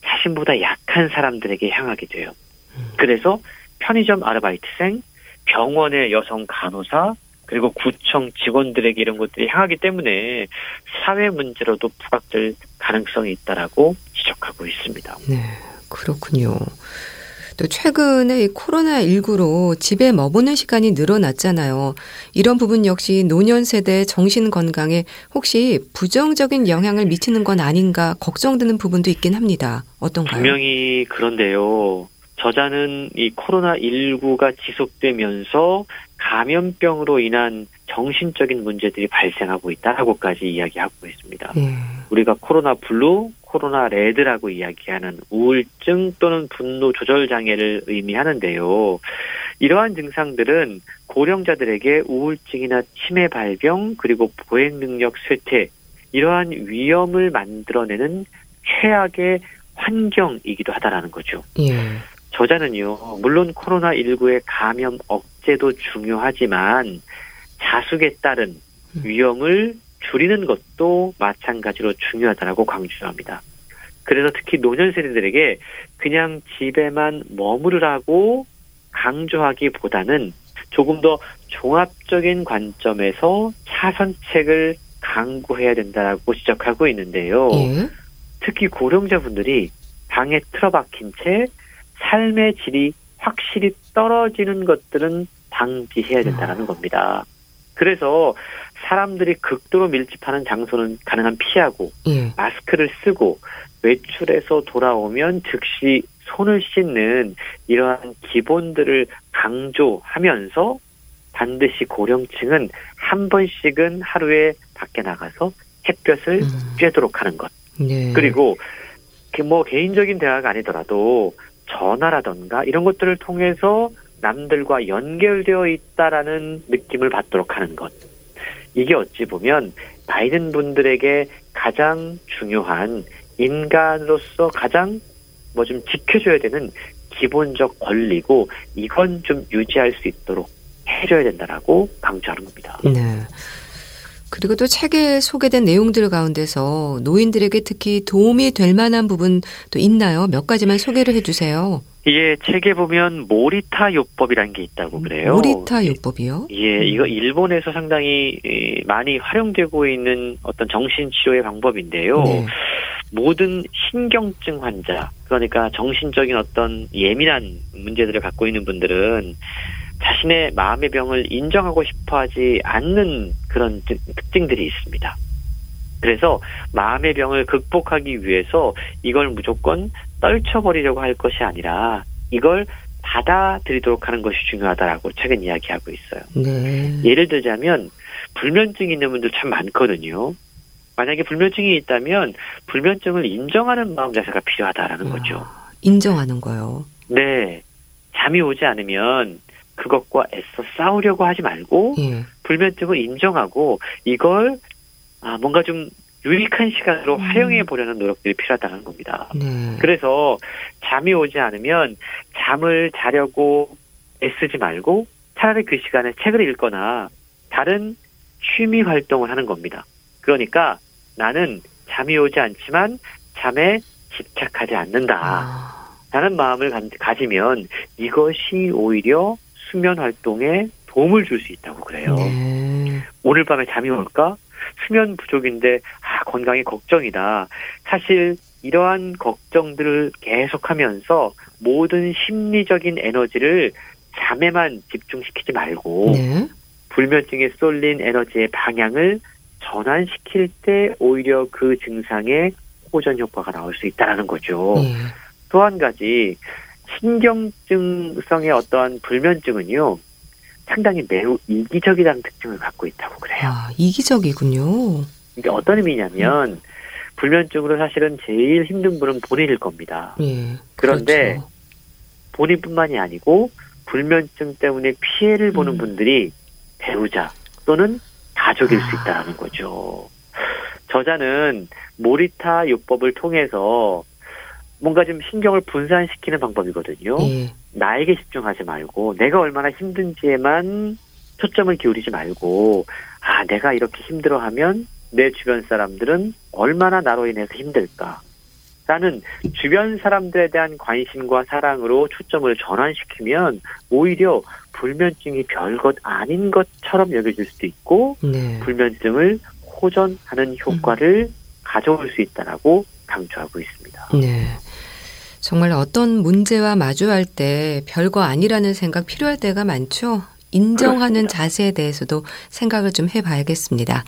자신보다 약한 사람들에게 향하게 돼요. 음. 그래서 편의점 아르바이트생, 병원의 여성 간호사, 그리고 구청 직원들에게 이런 것들이 향하기 때문에 사회 문제로도 부각될 가능성이 있다라고 지적하고 있습니다. 네, 그렇군요. 또 최근에 이 코로나19로 집에 머무는 시간이 늘어났잖아요. 이런 부분 역시 노년 세대 정신 건강에 혹시 부정적인 영향을 미치는 건 아닌가 걱정되는 부분도 있긴 합니다. 어떤가요? 분명히 그런데요. 저자는 이 코로나19가 지속되면서 감염병으로 인한 정신적인 문제들이 발생하고 있다라고까지 이야기하고 있습니다. 네. 우리가 코로나 블루, 코로나 레드라고 이야기하는 우울증 또는 분노 조절 장애를 의미하는데요. 이러한 증상들은 고령자들에게 우울증이나 치매 발병 그리고 보행 능력 쇠퇴 이러한 위험을 만들어내는 최악의 환경이기도 하다라는 거죠. 예. 저자는요, 물론 코로나19의 감염 억제도 중요하지만 자숙에 따른 음. 위험을 줄이는 것도 마찬가지로 중요하다고 강조합니다. 그래서 특히 노년 세대들에게 그냥 집에만 머무르라고 강조하기보다는 조금 더 종합적인 관점에서 차선책을 강구해야 된다라고 지적하고 있는데요. 예? 특히 고령자분들이 방에 틀어박힌 채 삶의 질이 확실히 떨어지는 것들은 방지해야 된다는 음. 겁니다. 그래서 사람들이 극도로 밀집하는 장소는 가능한 피하고 예. 마스크를 쓰고 외출해서 돌아오면 즉시 손을 씻는 이러한 기본들을 강조하면서 반드시 고령층은 한 번씩은 하루에 밖에 나가서 햇볕을 음. 쬐도록 하는 것. 네. 그리고 뭐 개인적인 대화가 아니더라도 전화라던가 이런 것들을 통해서 남들과 연결되어 있다라는 느낌을 받도록 하는 것. 이게 어찌 보면 바이든 분들에게 가장 중요한 인간으로서 가장 뭐 좀 지켜줘야 되는 기본적 권리고 이건 좀 유지할 수 있도록 해줘야 된다라고 강조하는 겁니다. 네. 그리고 또 책에 소개된 내용들 가운데서 노인들에게 특히 도움이 될 만한 부분도 있나요? 몇 가지만 소개를 해주세요. 예, 책에 보면 모리타 요법이라는 게 있다고 그래요. 모리타 요법이요? 예, 이거 일본에서 상당히 많이 활용되고 있는 어떤 정신 치료의 방법인데요. 네. 모든 신경증 환자, 그러니까 정신적인 어떤 예민한 문제들을 갖고 있는 분들은 자신의 마음의 병을 인정하고 싶어 하지 않는 그런 특징들이 있습니다. 그래서 마음의 병을 극복하기 위해서 이걸 무조건 떨쳐버리려고 할 것이 아니라 이걸 받아들이도록 하는 것이 중요하다라고 최근 이야기하고 있어요. 네. 예를 들자면 불면증이 있는 분들 참 많거든요. 만약에 불면증이 있다면 불면증을 인정하는 마음 자세가 필요하다라는 아, 거죠. 인정하는 거요. 네. 잠이 오지 않으면 그것과 애써 싸우려고 하지 말고 예. 불면증을 인정하고 이걸 아 뭔가 좀 유익한 시간으로 음. 활용해 보려는 노력들이 필요하다는 겁니다. 네. 그래서 잠이 오지 않으면 잠을 자려고 애쓰지 말고 차라리 그 시간에 책을 읽거나 다른 취미 활동을 하는 겁니다. 그러니까 나는 잠이 오지 않지만 잠에 집착하지 않는다. 아. 라는 마음을 가지면 이것이 오히려 수면 활동에 도움을 줄 수 있다고 그래요. 네. 오늘 밤에 잠이 올까? 수면 부족인데 아 건강이 걱정이다. 사실 이러한 걱정들을 계속하면서 모든 심리적인 에너지를 잠에만 집중시키지 말고 네. 불면증에 쏠린 에너지의 방향을 전환시킬 때 오히려 그 증상에 호전 효과가 나올 수 있다라는 거죠. 네. 또한 가지 신경증성의 어떠한 불면증은요, 상당히 매우 이기적이라는 특징을 갖고 있다고 그래요. 아, 이기적이군요. 이게 어떤 의미냐면, 음. 불면증으로 사실은 제일 힘든 분은 본인일 겁니다. 예, 그런데 그렇죠. 본인뿐만이 아니고 불면증 때문에 피해를 보는 음. 분들이 배우자 또는 가족일 아. 수 있다는 거죠. 저자는 모리타 요법을 통해서 뭔가 좀 신경을 분산시키는 방법이거든요. 예. 나에게 집중하지 말고 내가 얼마나 힘든지에만 초점을 기울이지 말고 아 내가 이렇게 힘들어하면 내 주변 사람들은 얼마나 나로 인해서 힘들까 라는 주변 사람들에 대한 관심과 사랑으로 초점을 전환시키면 오히려 불면증이 별것 아닌 것처럼 여겨질 수도 있고 네. 불면증을 호전하는 효과를 음. 가져올 수 있다라고 강조하고 있습니다. 네. 정말 어떤 문제와 마주할 때 별거 아니라는 생각 필요할 때가 많죠. 인정하는 그렇습니다. 자세에 대해서도 생각을 좀 해봐야겠습니다.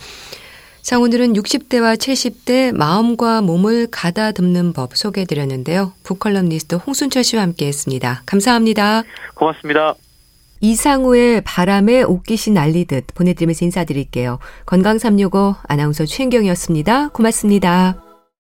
자, 오늘은 60대와 70대 마음과 몸을 가다듬는 법 소개해드렸는데요. 북컬럼니스트 홍순철 씨와 함께했습니다. 감사합니다. 고맙습니다. 이상우의 바람에 옷깃이 날리듯 보내드리면서 인사드릴게요. 건강365 아나운서 최인경이었습니다. 고맙습니다.